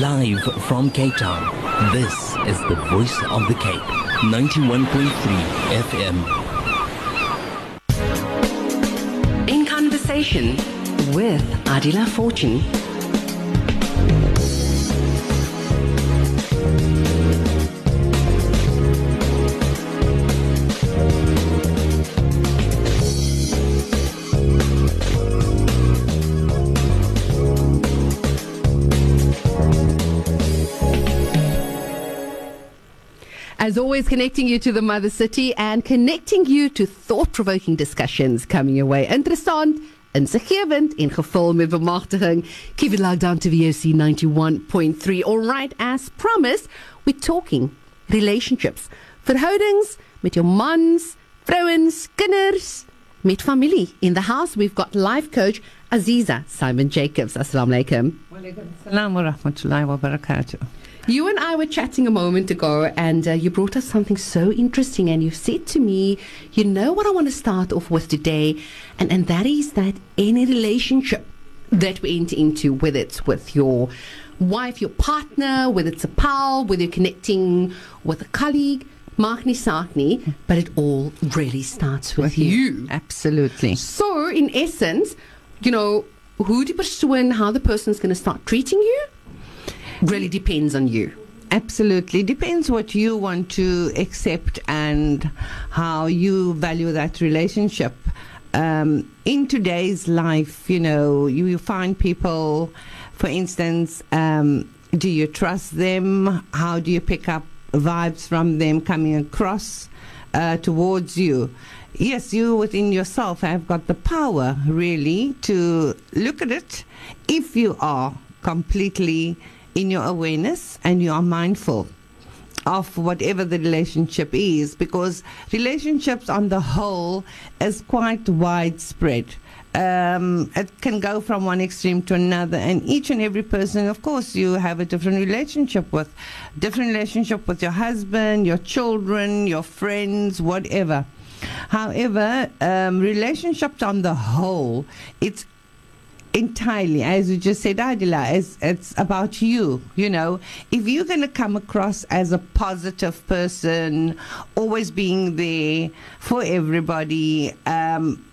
Live from Cape Town, this is the voice of the Cape, 91.3 FM. In conversation with Adila Fortune. As always, connecting you to the mother city and connecting you to thought provoking discussions coming your way. Interessant, insiggewend en gevul met bemagtiging. Keep it locked down to VOC 91.3. All right, as promised, we're talking relationships. Verhoudings met jou mans, vrouens, kinders, met familie. In the house, we've got life coach Aziza Simon Jacobs. Assalamu alaikum. Salam wa rahmatullahi wa barakatuh. You and I were chatting a moment ago, and uh, you brought us something so interesting. And you said to me, You know what I want to start off with today? And, and that is that any relationship that we enter into, whether it's with your wife, your partner, whether it's a pal, whether you're connecting with a colleague, maak nie but it all really starts with, you. Absolutely. So, in essence, you know, who the person, how the person's going to start treating you, really depends on you. Absolutely. Depends what you want to accept and how you value that relationship. Um, in today's life, you know, you, you find people, for instance, um, do you trust them? How do you pick up vibes from them coming across uh, towards you? Yes, you within yourself have got the power, really, to look at it if you are completely in your awareness and you are mindful of whatever the relationship is because relationships on the whole is quite widespread. Um, it can go from one extreme to another and each and every person of course you have a different relationship with different relationship with your husband your children your friends whatever. However um, relationships on the whole it's entirely, as you just said, Adila, it's, it's about you. You know, if you're going to come across as a positive person, always being there for everybody, um,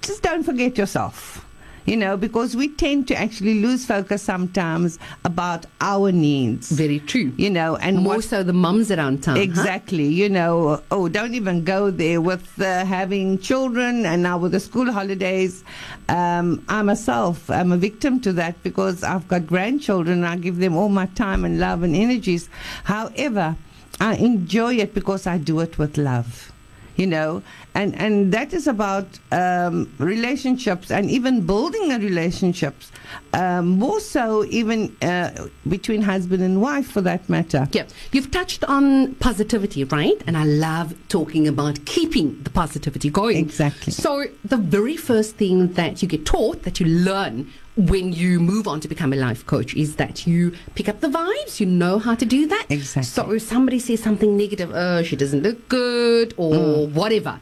just don't forget yourself. You know, because we tend to actually lose focus sometimes about our needs. Very true. You know, and More what- so the mums around town. huh? Exactly. You know, oh, don't even go there with uh, having children and now with the school holidays. Um, I myself am a victim to that because I've got grandchildren. and I give them all my time and love and energies. However, I enjoy it because I do it with love. You know, and and that is about um, relationships and even building a relationships. Um, more so, even uh, between husband and wife, for that matter. Yeah, you've touched on positivity, right? And I love talking about keeping the positivity going. Exactly. So, the very first thing that you get taught, that you learn when you move on to become a life coach, is that you pick up the vibes, you know how to do that. Exactly. So, if somebody says something negative, oh, she doesn't look good, or whatever,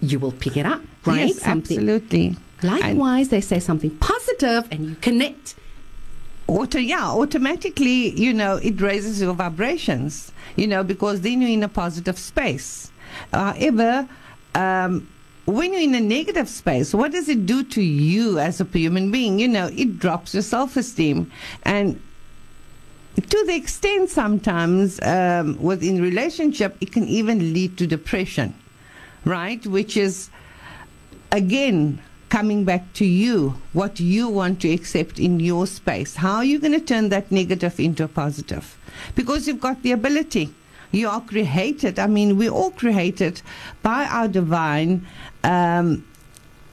you will pick it up, right? Mm. Yes, Something- absolutely. Likewise, they say something positive and you connect. Auto, yeah, automatically, you know, it raises your vibrations, you know, because then you're in a positive space. However, um, when you're in a negative space, what does it do to you as a human being? You know, it drops your self esteem. And to the extent sometimes um, within relationship, it can even lead to depression, right? Which is, again, coming back to you, what you want to accept in your space. How are you going to turn that negative into a positive? Because you've got the ability. You are created. I mean, we're all created by our divine. Um,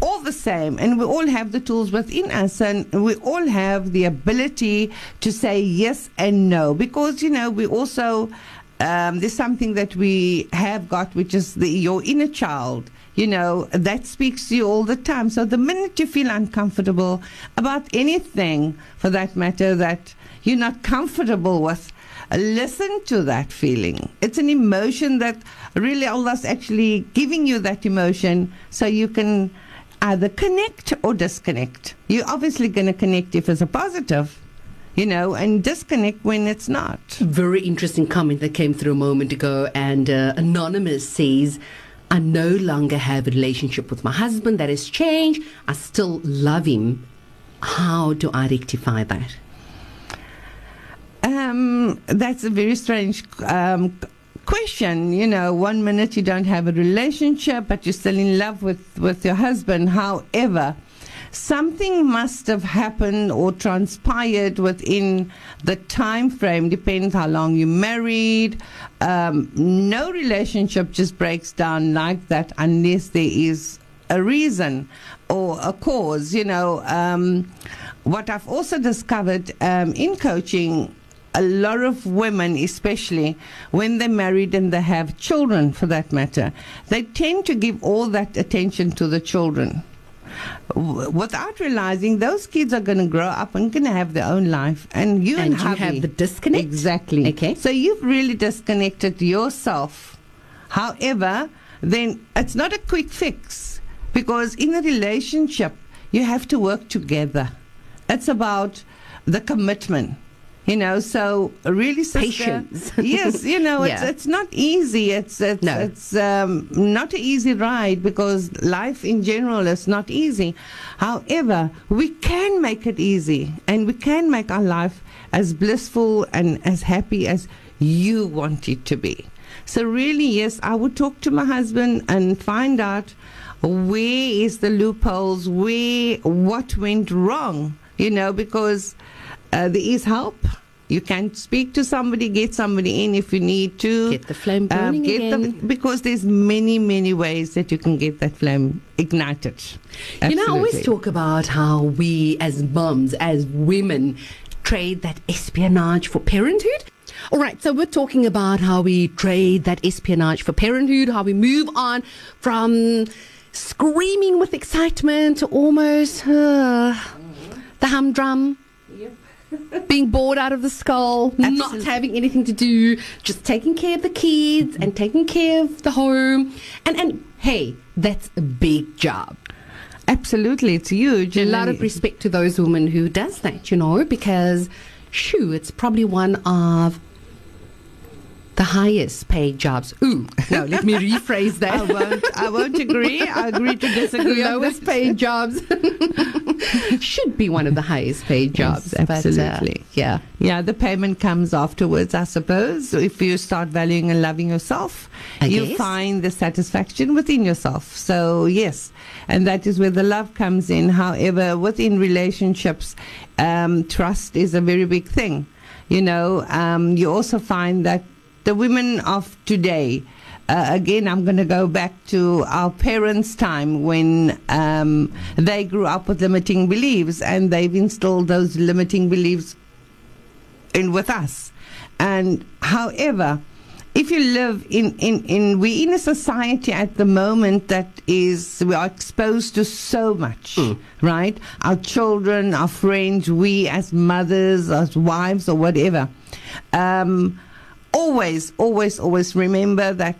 all the same, and we all have the tools within us, and we all have the ability to say yes and no. Because you know, we also um, there's something that we have got, which is the, your inner child. You know that speaks to you all the time. So the minute you feel uncomfortable about anything, for that matter, that you're not comfortable with, listen to that feeling. It's an emotion that really Allah's actually giving you that emotion so you can either connect or disconnect. You're obviously going to connect if it's a positive, you know, and disconnect when it's not. Very interesting comment that came through a moment ago, and uh, Anonymous says, I no longer have a relationship with my husband. That has changed. I still love him. How do I rectify that? Um, that's a very strange um, question. You know, one minute you don't have a relationship, but you're still in love with, with your husband. However, something must have happened or transpired within the time frame depends how long you married um, no relationship just breaks down like that unless there is a reason or a cause you know um, what i've also discovered um, in coaching a lot of women, especially when they're married and they have children for that matter, they tend to give all that attention to the children without realizing those kids are going to grow up and going to have their own life, and you And and, you hubby- have the disconnect? Exactly. Okay. So you've really disconnected yourself. However, then it's not a quick fix because in a relationship you have to work together. It's about the commitment. You know, so really, sister, Patience. yes, you know, it's Yeah. it's not easy. It's it's No. it's um, not an easy ride because life in general is not easy. However, we can make it easy, and we can make our life as blissful and as happy as you want it to be. So really, yes, I would talk to my husband and find out where is the loopholes, where what went wrong. You know, because uh, there is help. You can speak to somebody, get somebody in if you need to. Get the flame Um, burning again. The, because there's many, many ways that you can get that flame ignited. You know, I always talk about how we as moms, as women, trade that espionage for parenthood. All right, so we're talking about how we trade that espionage for parenthood, how we move on from screaming with excitement to almost uh, the humdrum. Being bored out of the skull, not having anything to do, just taking care of the kids and taking care of the home. And and hey, that's a big job Absolutely, it's huge. a lot of respect to those women who does that, you know, because shoo, it's probably one of the highest paid jobs. Ooh, no, let me rephrase I that. won't. I won't agree. I agree to disagree. lowest paid jobs should be one of the highest paid jobs. Yes, but, uh, absolutely. yeah. Yeah, the payment comes afterwards, I suppose. If you start valuing and loving yourself, I you guess. find the satisfaction within yourself. So, yes, and that is where the love comes in. However, within relationships, um, trust is a very big thing. You know, um, you also find that the women of today, uh, again, I'm going to go back to our parents' time when um, they grew up with limiting beliefs and they've instilled those limiting beliefs in with us. And however, if you live in, in, in we in a society at the moment that is we are exposed to so much, right? Our children, our friends, we as mothers, as wives or whatever. Um, always, always, always remember that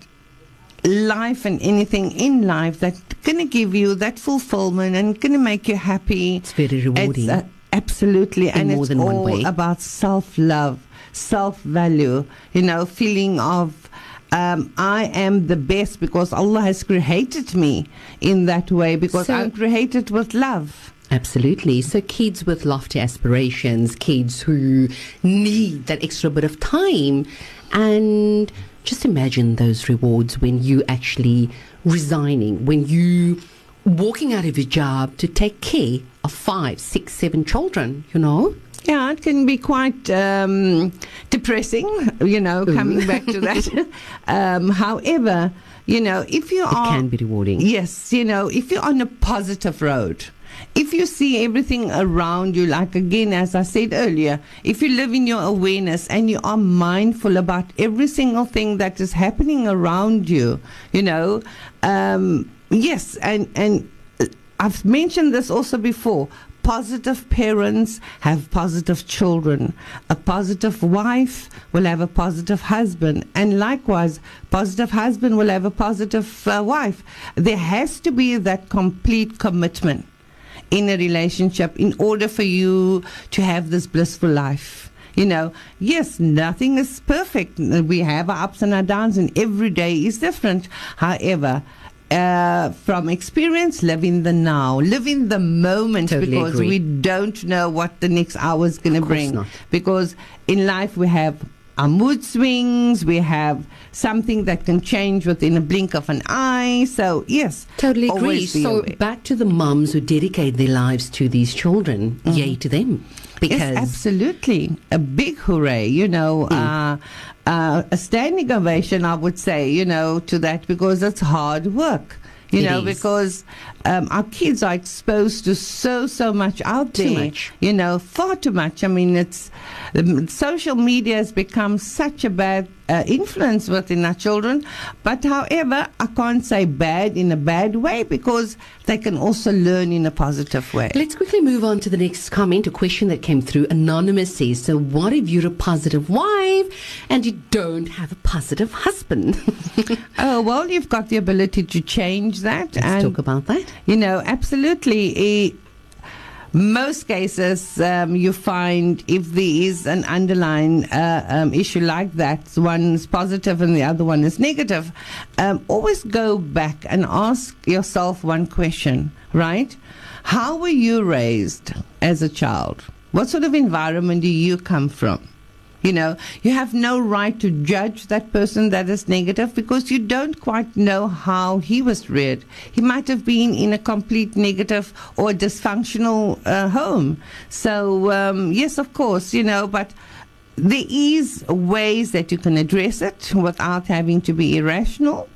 life and anything in life that's gonna give you that fulfillment and gonna make you happy. It's very rewarding. uh, absolutely, and more it's than one all way. about self love, self value. You know, feeling of. Um, I am the best because Allah has created me in that way because So- I'm created with love. Absolutely. So, kids with lofty aspirations, kids who need that extra bit of time, and just imagine those rewards when you actually resigning, when you walking out of your job to take care of five, six, seven children. You know, Yeah, it can be quite um, depressing, you know, coming back to that. um, however, you know, if you it are. can be rewarding. Yes, you know, if you're on a positive road, if you see everything around you, like again, as I said earlier, if you live in your awareness and you are mindful about every single thing that is happening around you, you know, um, yes, and, and I've mentioned this also before. Positive parents have positive children. A positive wife will have a positive husband. And likewise, positive husband will have a positive uh, wife. There has to be that complete commitment. In a relationship in order for you to have this blissful life. You know, yes, nothing is perfect. We have our ups and our downs, and every day is different. However, uh, from experience, live in the now, live in the moment Totally because agree. we don't know what the next hour is going to bring. not. Because in life, we have our mood swings, we have something that can change within a blink of an eye. So, yes, Totally agree. So aware. back to the mums who dedicate their lives to these children. Yay to them. Because. Yes, absolutely. A big hooray, you know, Hmm. uh, uh, a standing ovation, I would say, you know, to that because it's hard work. You It know, is. because um, our kids are exposed to so, so much out Too there. much. You know, far too much. I mean, it's social media has become such a bad uh, influence within our children. But however, I can't say bad in a bad way because they can also learn in a positive way. Let's quickly move on to the next comment, a question that came through. Anonymous says, So, what if you're a positive wife and you don't have a positive husband? Oh, well, you've got the ability to change that. Let's and, talk about that. you know, absolutely. eh, most cases, um, you find if there is an underlying uh, um, issue like that, one is positive and the other one is negative, um, always go back and ask yourself one question, right? How were you raised as a child? What sort of environment do you come from? You know, you have no right to judge that person that is negative because you don't quite know how he was reared. He might have been in a complete negative or dysfunctional uh, home. So, um, yes, of course, you know, but there is ways that you can address it without having to be irrational.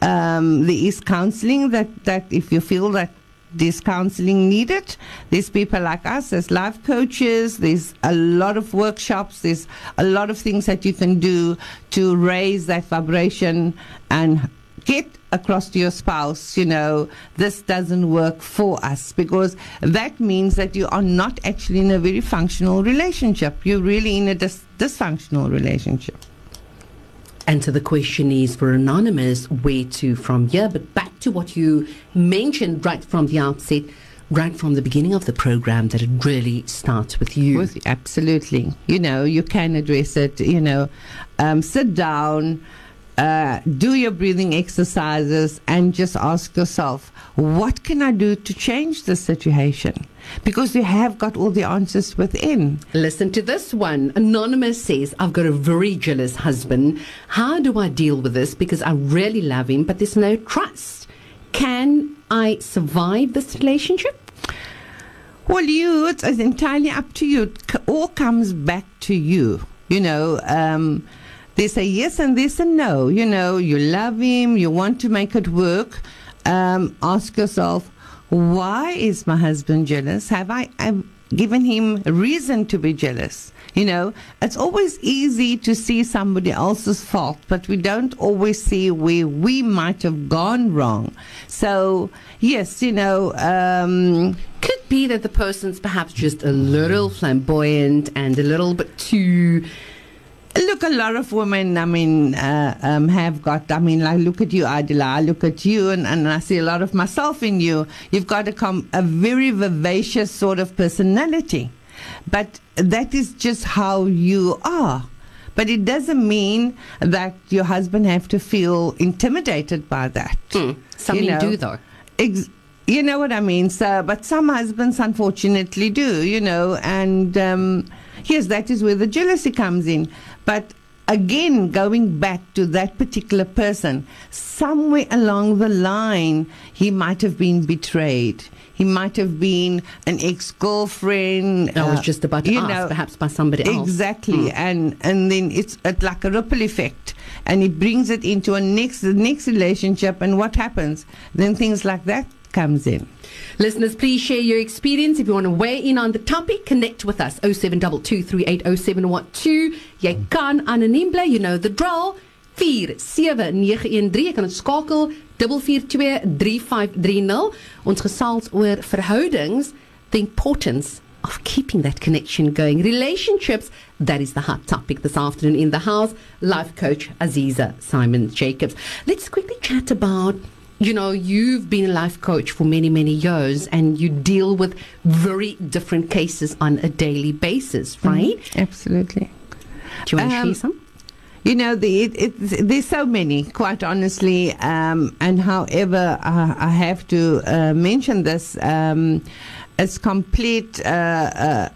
Um, there is counseling that, that if you feel that there's counseling needed. There's people like us, there's life coaches, there's a lot of workshops, there's a lot of things that you can do to raise that vibration and get across to your spouse, you know, this doesn't work for us because that means that you are not actually in a very functional relationship. You're really in a dis- dysfunctional relationship. And so the question is for Anonymous, where to from here? But back to what you mentioned right from the outset, right from the beginning of the program, that it really starts with you. With, absolutely. You know, you can address it, you know, um, sit down, uh, do your breathing exercises, and just ask yourself, what can I do to change the situation? Because you have got all the answers within. Listen to this one. Anonymous says, I've got a very jealous husband. How do I deal with this? Because I really love him, but there's no trust. Can I survive this relationship? Well, you, it's, it's entirely up to you. It all comes back to you. You know, um, there's say yes and there's a no. You know, you love him, you want to make it work. Um, ask yourself, why is my husband jealous? Have I I've given him a reason to be jealous? You know, it's always easy to see somebody else's fault, but we don't always see where we might have gone wrong. So, yes, you know, um, Could be that the person's perhaps just a little flamboyant and a little bit too. Look, a lot of women, I mean, uh, um, have got, I mean, like, look at you, Adila, I look at you, and, and I see a lot of myself in you. You've got a, com- a very vivacious sort of personality. But that is just how you are. But it doesn't mean that your husband have to feel intimidated by that. Some You know? do, though. Ex- you know what I mean, sir. But some husbands, unfortunately, do. You know, and um, yes, that is where the jealousy comes in. But again, going back to that particular person, somewhere along the line, he might have been betrayed. He might have been an ex-girlfriend. I was uh, just about to you ask, know, perhaps by somebody else. Hmm. Exactly, and and then it's, it's like a ripple effect, and it brings it into a next the next relationship, and what happens? Then things like that comes in. Listeners, please share your experience. If you want to weigh in on the topic, connect with us. 0722380712. Jy kan anoniem bly, you know the drill. 47913 jy kan ons skakel 4423530 ons gesels oor verhoudings the importance of keeping that connection going relationships that is the hot topic this afternoon in the house life coach Aziza Simon Jacobs let's quickly chat about you know, you've been a life coach for many, many years and you deal with very different cases on a daily basis, right? Absolutely. Do you want to Um, share some? You know, the, it, it, there's so many, quite honestly. Um, and however, I, I have to uh, mention this um, as complete uh, uh,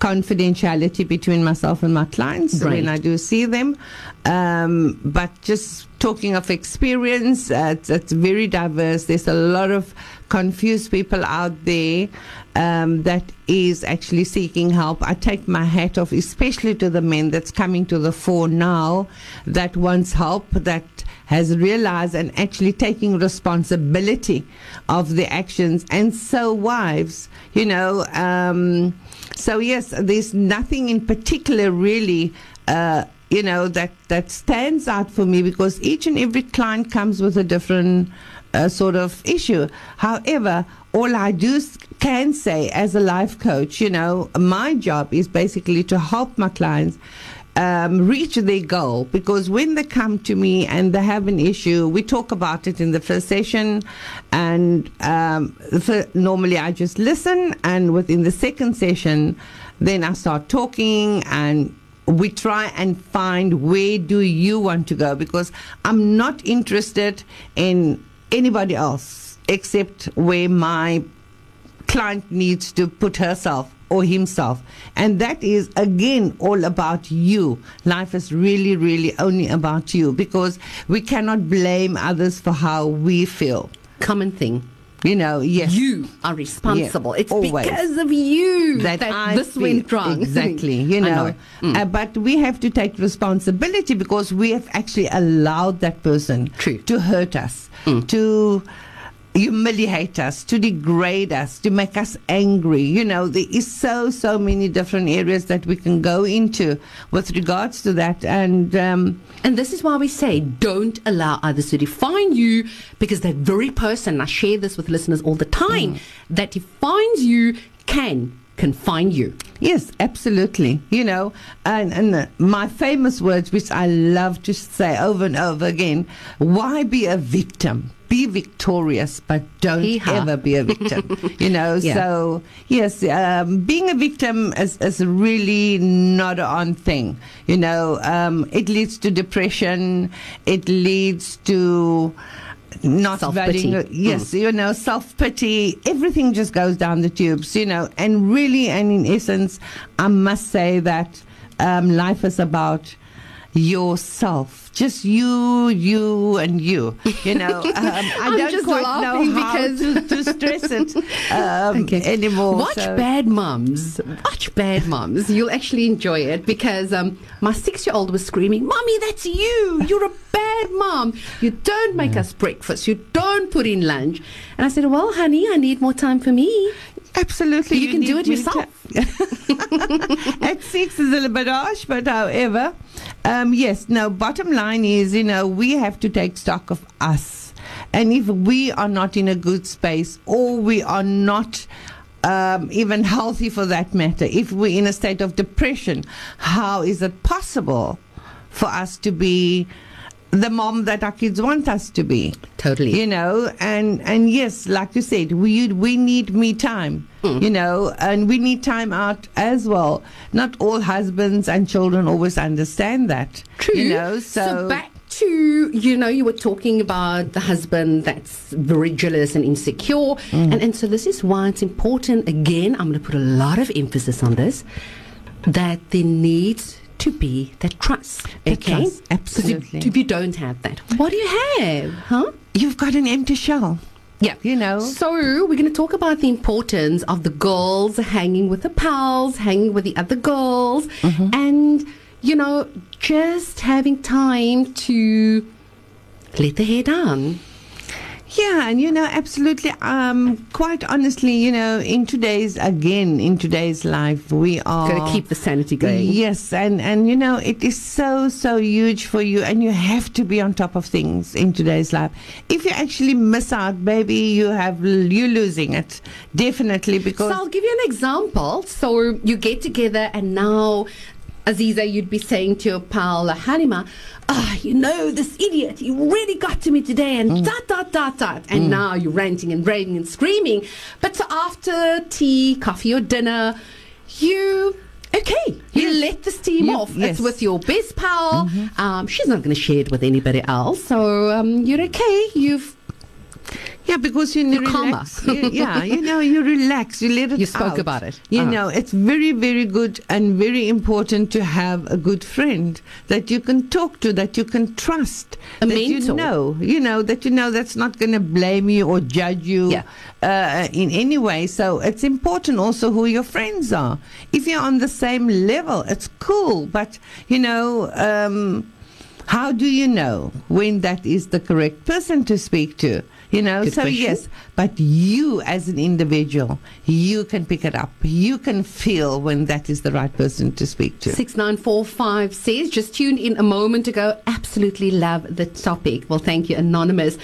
confidentiality between myself and my clients Right. when I do see them. Um, but just talking of experience, uh, it's, it's very diverse. There's a lot of confused people out there um, that is actually seeking help. I take my hat off, especially to the men that's coming to the fore now that wants help, that has realized and actually taking responsibility of the actions. And so, wives, you know, um, so yes, there's nothing in particular really. Uh, you know that that stands out for me because each and every client comes with a different uh, sort of issue. However, all I do can say as a life coach, you know, my job is basically to help my clients um, reach their goal because when they come to me and they have an issue, we talk about it in the first session, and um, normally I just listen, and within the second session, then I start talking and we try and find where do you want to go because I'm not interested in anybody else except where my client needs to put herself or himself. And that is again all about you. Life is really, really only about you because we cannot blame others for how we feel. Common thing. You know, yes. You are responsible. Yeah, it's always. because of you that, that, this went wrong. Exactly, you I know. Mm. Uh, but we have to take responsibility because we have actually allowed that person True. to hurt us, Mm. to humiliate us, to degrade us, to make us angry. You know, there is so so many different areas that we can go into with regards to that, and. Um, And this is why we say don't allow others to define you because that very person, I share this with listeners all the time, that defines you can confine you. Yes, absolutely. You know, and, and my famous words, which I love to say over and over again why be a victim? Be victorious, but don't Hee-haw. ever be a victim. you know, Yeah. so yes, um, being a victim is, is really not a on thing. You know, um, it leads to depression, it leads to not Self-pity. valuing yes you know self-pity everything just goes down the tubes you know and really and in essence i must say that um, life is about yourself just you you and you you know um, i don't quite know how because- to, to stress it um, anymore Watch so- Bad Moms. Watch Bad Moms. You'll actually enjoy it because um, my six year old was screaming, Mommy, that's you. You're a bad mom. You don't make us breakfast. You don't put in lunch. And I said, Well, honey, I need more time for me. Absolutely. You can do it yourself. At six is a little bit harsh, but however, um, yes, no, bottom line is, you know, we have to take stock of us. And if we are not in a good space or we are not um, even healthy for that matter, if we're in a state of depression, how is it possible for us to be the mom that our kids want us to be? Totally. you know and and yes like you said we we need me time Hmm. you know and we need time out as well not all husbands and children always understand that True. you know so, back to you know you were talking about the husband that's very jealous and insecure, Mm. and and so this is why it's important. Again, I'm going to put a lot of emphasis on this that there needs to be that trust. The okay, trust, 'Cause if- absolutely. If, you don't have that, what do you have? Huh? you've got an empty shell Yeah. you know So we're going to talk about the importance of the girls hanging with the pals, hanging with the other girls, Mm-hmm. and you know, just having time to let the hair down. Yeah, and you know, absolutely. Um, quite honestly, you know, in today's again in today's life, we are going to keep the sanity going. Yes, and and you know, it is so so huge for you, and you have to be on top of things in today's life. If you actually miss out, baby, you have you're losing it definitely because So I'll give you an example. So you get together, and now Aziza, you'd be saying to your pal Halima, ah, you know, this idiot, he really got to me today and Mm. dot, dot, dot, dot. And now you're ranting and raving and screaming. But so after tea, coffee or dinner, you, okay, you Yes. let the steam You- off. yes. Mm-hmm. It's with your best pal. Um, she's not going to share it with anybody else. So um, you're okay. You've Yeah, because you You're relax. calmer. You- yeah, you know, you relax. You let it. You spoke out. about it. You Ah. know, it's very, very good and very important to have a good friend that you can talk to, that you can trust, A that you know, you know, that you know that's not going to blame you or judge you Yeah. uh, in any way. So it's important also who your friends are. If you're on the same level, it's cool, but you know. Um, how do you know when that is the correct person to speak to? You know, Good so question. yes, but you as an individual, you can pick it up. You can feel when that is the right person to speak to. 6945 says, just tuned in a moment ago. Absolutely love the topic. Well, thank you, Anonymous.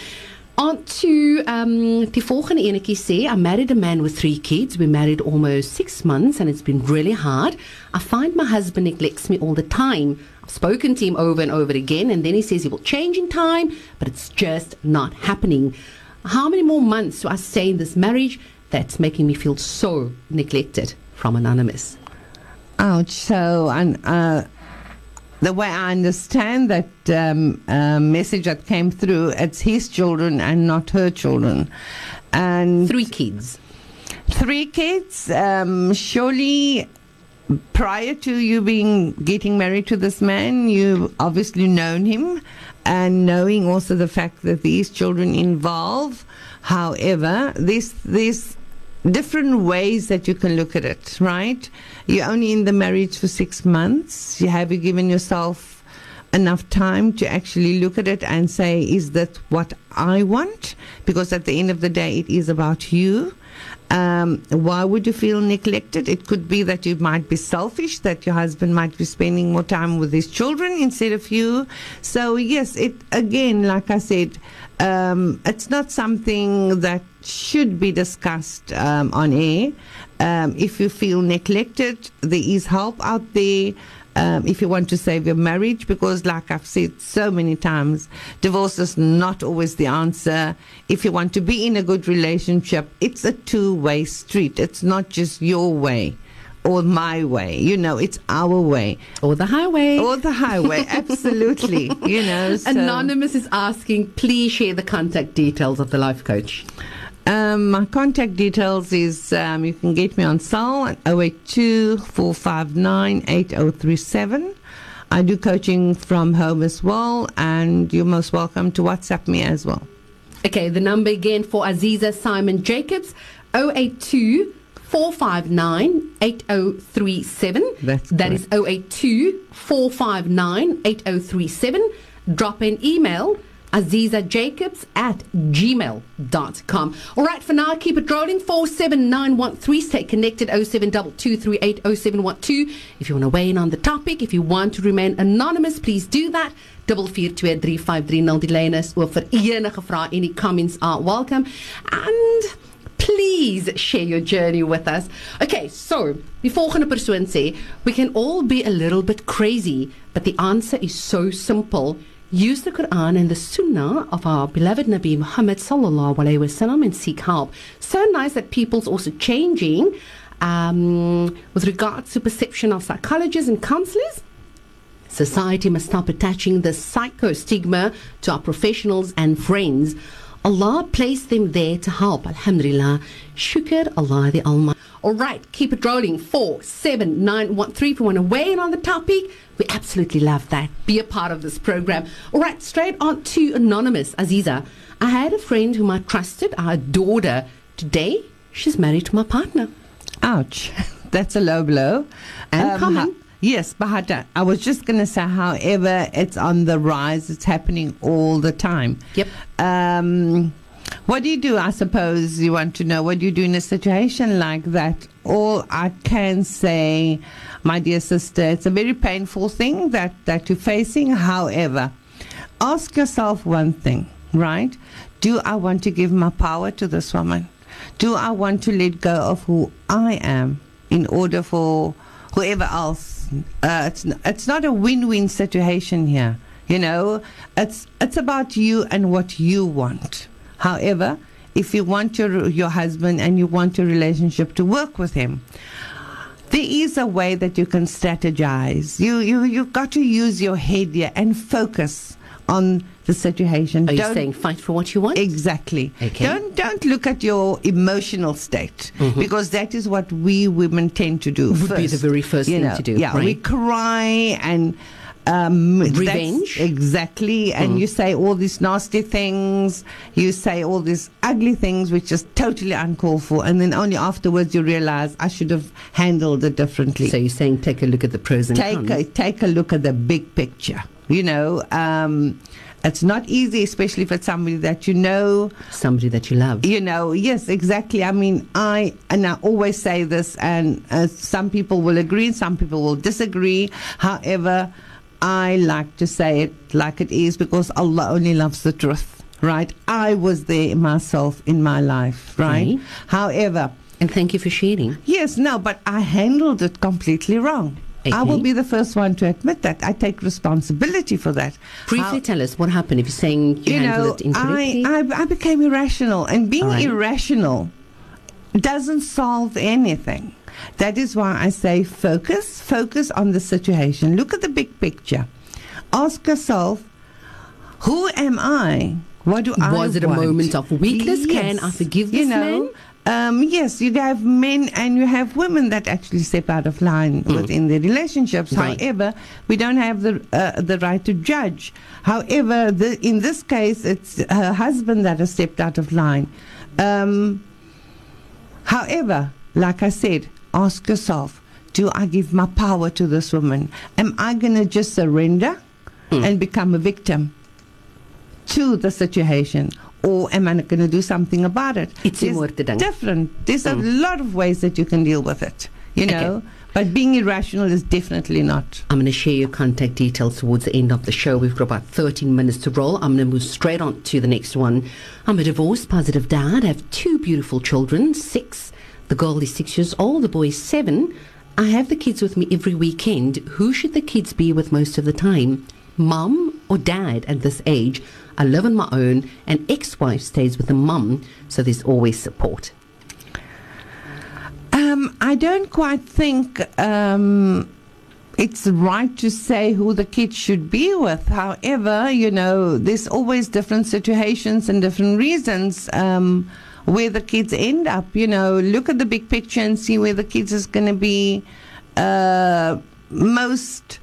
On to um, die volgende enetjie sê, I married a man with three kids. We married almost six months and it's been really hard. I find my husband neglects me all the time. I've spoken to him over and over again and then he says he will change in time, but it's just not happening. How many more months do I stay in this marriage that's making me feel so neglected? From Anonymous. Ouch. So, and, uh, the way I understand that um, uh, message that came through, it's his children and not her children. And Three kids. three kids. Um, surely, prior to you being getting married to this man, you obviously known him, and knowing also the fact that these children involve. However, there's there's different ways that you can look at it. Right? You're only in the marriage for six months. Have you given yourself enough time to actually look at it and say, is that what I want? Because at the end of the day, it is about you. Um, why would you feel neglected? It could be that you might be selfish, that your husband might be spending more time with his children instead of you. So, yes, it again, like I said, um, it's not something that should be discussed um, on air. Um, if you feel neglected, there is help out there um, if you want to save your marriage, because, like I've said so many times, divorce is not always the answer. If you want to be in a good relationship, it's a two way street. It's not just your way or my way. You know, it's our way Or the highway. or the highway. Absolutely. You know, so- Anonymous is asking, please share the contact details of the life coach. Um, my contact details is um, you can get me on cell at 082 459 8037. I do coaching from home as well, and you're most welcome to WhatsApp me as well. Okay, the number again for Aziza Simon Jacobs 082 459 8037. That's That is 082 459 8037. Drop an email azizajacobs at gmail.com. All right, for now, keep it rolling. 47913. Stay connected 0722380712. If you want to weigh in on the topic, if you want to remain anonymous, please do that. 442353 delay is oor vir enige vrae any comments are welcome. And please share your journey with us. Okay, so die volgende persoon sê, we can all be a little bit crazy, but the answer is so simple. Use the Quran and the Sunnah of our beloved Nabi Muhammad sallallahu alaihi wasallam and seek help. So nice that people's also changing um, with regards to perception of psychologists and counselors. Society must stop attaching the psycho stigma to our professionals and friends. Allah placed them there to help. Alhamdulillah. Shukr Allah the Almighty. All right, keep it rolling. Four, seven, nine, one, three. If you want to weigh in on the topic, we absolutely love that. Be a part of this program. All right, straight on to Anonymous Aziza. I had a friend whom I trusted. I adored her. Today, she's married to my partner. Ouch. That's a low blow. And um, common. Yes, uh, I was just going to say, however, it's on the rise. It's happening all the time. Yep. Um, what do you do? I suppose you want to know what do you do in a situation like that. All I can say, my dear sister, it's a very painful thing that, that you're facing. However, ask yourself one thing, right? Do I want to give my power to this woman? Do I want to let go of who I am in order for whoever else. Uh, it's it's not a win-win situation here. You know, it's it's about you and what you want. However, if you want your your husband and you want your relationship to work with him, there is a way that you can strategize. You you you've got to use your head here and focus on the situation. Are you Don't- saying fight for what you want? Exactly. Okay. Don't don't look at your emotional state Mm-hmm. because that is what we women tend to do. Would be the very first You thing know, to do, Yeah, we cry and. Um, Revenge? Mm. exactly, and you say all these nasty things. You say all these ugly things, which is totally uncalled for, and then only afterwards you realize I should have handled it differently So you're saying take a look at the pros and take cons. a, take a look at the big picture. You know, um, it's not easy, especially if it's somebody that you know. Somebody that you love. You know, yes, exactly. I mean, I and I always say this, and uh, some people will agree, some people will disagree. However, I like to say it like it is because Allah only loves the truth. Right? I was there myself in my life. Right? Right. However, And thank you for sharing. Yes, no, but I handled it completely wrong. I will be the first one to admit that. I take responsibility for that. Briefly How- tell us what happened if you're saying you, you handled know, it incorrectly. I, I, I became irrational, and being right. irrational doesn't solve anything. That is why I say focus, focus on the situation. Look at the big picture. Ask yourself, who am I? What do I Was it a want? moment of weakness? Can I forgive you this know, Um, yes, you have men and you have women that actually step out of line within their relationships. Mm. Right. However, we don't have the uh, the right to judge. However, the, in this case, it's her husband that has stepped out of line. Um, however, like I said, ask yourself: Do I give my power to this woman? Am I going to just surrender Mm. and become a victim? to the situation or am I not going to do something about it? It's There's more te dink. different. There's a mm. lot of ways that you can deal with it, you Okay. know. But being irrational is definitely not. I'm going to share your contact details towards the end of the show. We've got about 13 minutes to roll. I'm going to move straight on to the next one. I'm a divorced positive dad. I have two beautiful children, six. The girl is six years old, the boy is seven. I have the kids with me every weekend. Who should the kids be with most of the time? Mum or dad at this age? I live on my own, and ex wife stays with the mum, so there's always support. Um, I don't quite think um, it's right to say who the kids should be with. However, you know, there's always different situations and different reasons um, where the kids end up. You know, look at the big picture and see where the kids is going to be uh, most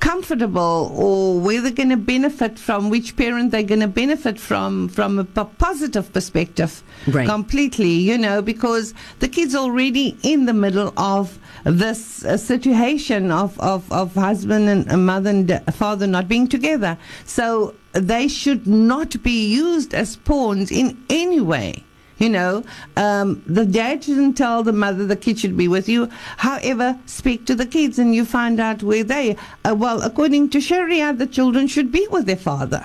comfortable or where they're going to benefit from which parent they're going to benefit from from a p- positive perspective. Right. completely you know because the kids already in the middle of this uh, situation of, of, of husband and uh, mother and da- father not being together. So they should not be used as pawns in any way you know, um, the dad shouldn't tell the mother the kid should be with you. However, speak to the kids and you find out where they. Uh, well, according to Sharia, the children should be with their father.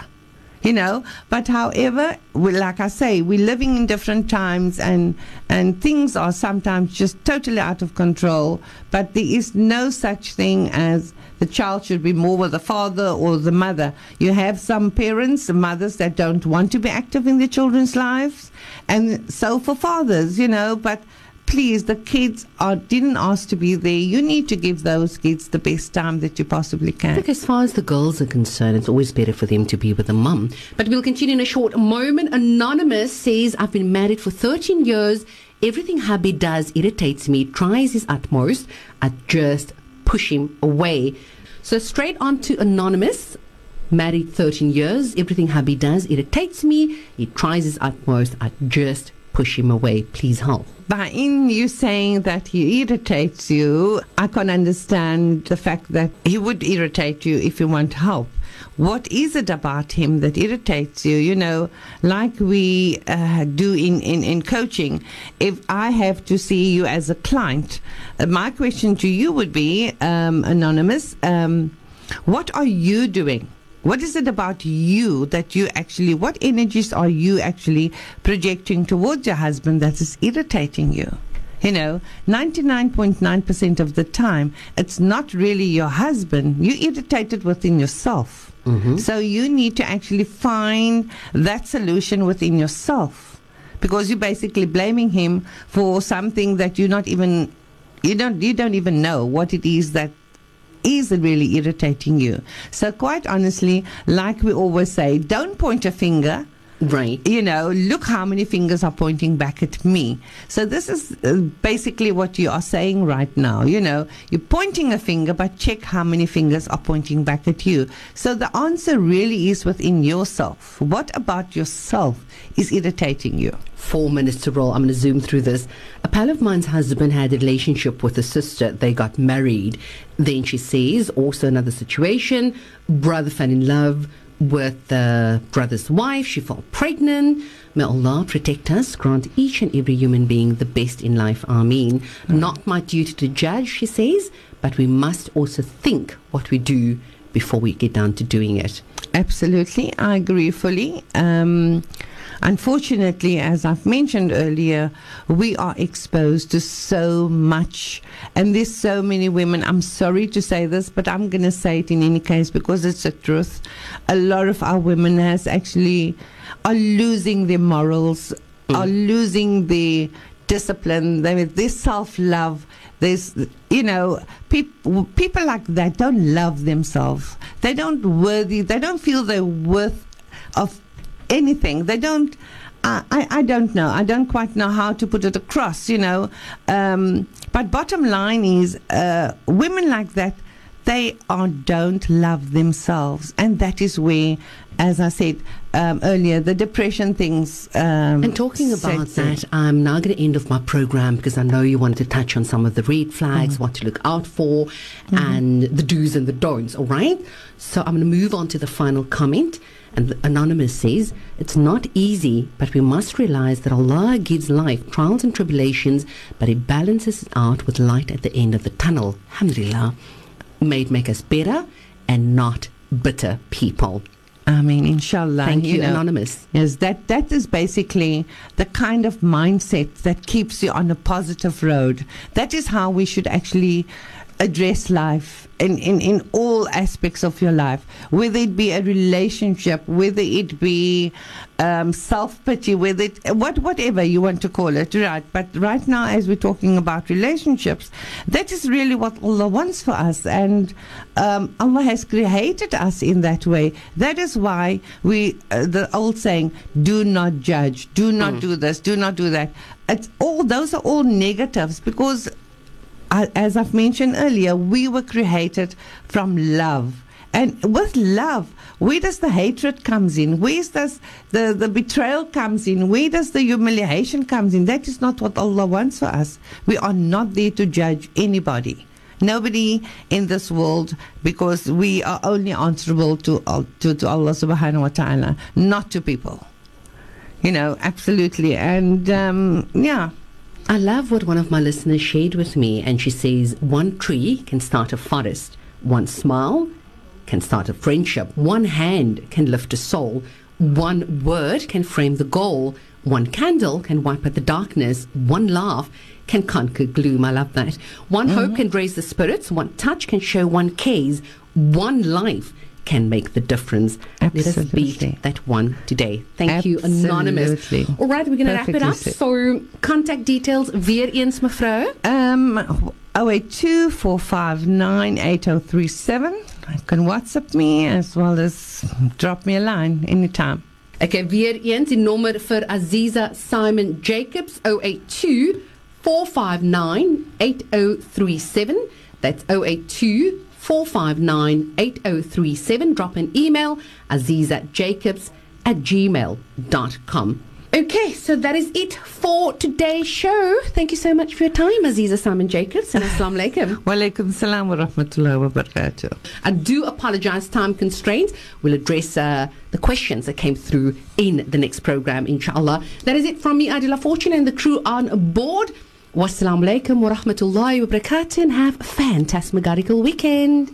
You know, but however, we, like I say, we're living in different times, and and things are sometimes just totally out of control. But there is no such thing as the child should be more with the father or the mother. You have some parents, mothers that don't want to be active in their children's lives, and so for fathers, you know. But please, the kids are didn't ask to be there. You need to give those kids the best time that you possibly can. Look, as far as the girls are concerned, it's always better for them to be with a mum. But we'll continue in a short moment. Anonymous says, I've been married for 13 years. Everything hubby does irritates me, tries his utmost. I just push him away. So straight on to Anonymous. Married 13 years. Everything hubby does irritates me. He tries his utmost. I just push him away. Please help. By in you saying that he irritates you, I can understand the fact that he would irritate you if you want help. What is it about him that irritates you? You know, like we uh, do in, in, in coaching, if I have to see you as a client, uh, my question to you would be, um, Anonymous, um, what are you doing? What is it about you that you actually, what energies are you actually projecting towards your husband that is irritating you? You know, 99.9% of the time, it's not really your husband. You're irritated within yourself. Mm-hmm. So you need to actually find that solution within yourself because you're basically blaming him for something that you're not even you don't you don't even know what it is that is really irritating you. So quite honestly, like we always say, don't point a finger Right. you know, look how many fingers are pointing back at me. So this is uh, basically what you are saying right now. You know, you're pointing a finger, but check how many fingers are pointing back at you. So the answer really is within yourself. What about yourself is irritating you? Four minutes to roll. I'm going to zoom through this. A pal of mine's husband had a relationship with a sister. They got married. Then she says, also another situation. Brother fell in love with the brother's wife. She fell pregnant. May Allah protect us, grant each and every human being the best in life. Ameen. Not my duty to judge, she says, but we must also think what we do before we get down to doing it. Absolutely, I agree fully. Um, unfortunately, as I've mentioned earlier, we are exposed to so much, and there's so many women. I'm sorry to say this, but I'm going to say it in any case because it's the truth. A lot of our women has actually are losing their morals, are losing their discipline, they, their self love. There's, you know, people people like that don't love themselves. They don't worthy. They don't feel they're worth of anything. They don't. I, I, don't know. I don't quite know how to put it across. You know, um, but bottom line is, uh, women like that, they are don't love themselves, and that is where, as I said um, earlier, the depression things. Um, And talking about that, I'm now going to end off my program because I know you wanted to touch on some of the red flags, what to look out for, and the do's and the don'ts. All right. So I'm going to move on to the final comment. And Anonymous says, It's not easy, but we must realize that Allah gives life trials and tribulations, but He balances it out with light at the end of the tunnel. Alhamdulillah. May it make us better and not bitter people. I mean, inshallah. Thank you, know, Anonymous. Yes, that that is basically the kind of mindset that keeps you on a positive road. That is how we should actually address life in, in, in all aspects of your life, whether it be a relationship, whether it be um, self pity, whether it, what whatever you want to call it, right? But right now, as we're talking about relationships, that is really what Allah wants for us, and um, Allah has created us in that way. That is why we uh, the old saying, "Do not judge, do not do this, do not do that." It's all those are all negatives because as I've mentioned earlier, we were created from love. And with love, where does the hatred comes in? Where does the, the betrayal comes in? Where does the humiliation comes in? That is not what Allah wants for us. We are not there to judge anybody. Nobody in this world, because we are only answerable to, to, to Allah subhanahu wa ta'ala, not to people. You know, absolutely. And um, yeah. I love what one of my listeners shared with me, and she says one tree can start a forest, one smile can start a friendship, one hand can lift a soul, one word can frame the goal, one candle can wipe out the darkness, one laugh can conquer gloom. I love that. One hope mm-hmm. can raise the spirits, one touch can show one case, one life can make the difference. Let us beat that one today. Thank you, Anonymous. All right, we're going to wrap it up. So, contact details weer eens, mevrou. Um, 082 459 8037. You can WhatsApp me as well as drop me a line anytime. Okay, weer eens die nommer vir Aziza Simon Jacobs 082 459 8037. That's 082 459 8037. Drop an email azizajacobs at gmail.com. Okay, so that is it for today's show. Thank you so much for your time, Aziza Simon Jacobs, and Assalamu alaikum. Walaikum salam wa rahmatullahi wa barakatuh. I do apologize, time constraints. We'll address uh, the questions that came through in the next program, inshallah. That is it from me, Adila Fortune, and the crew on board. Wassalamu alaikum wa rahmatullahi wa barakatuh, and have a fantastic weekend.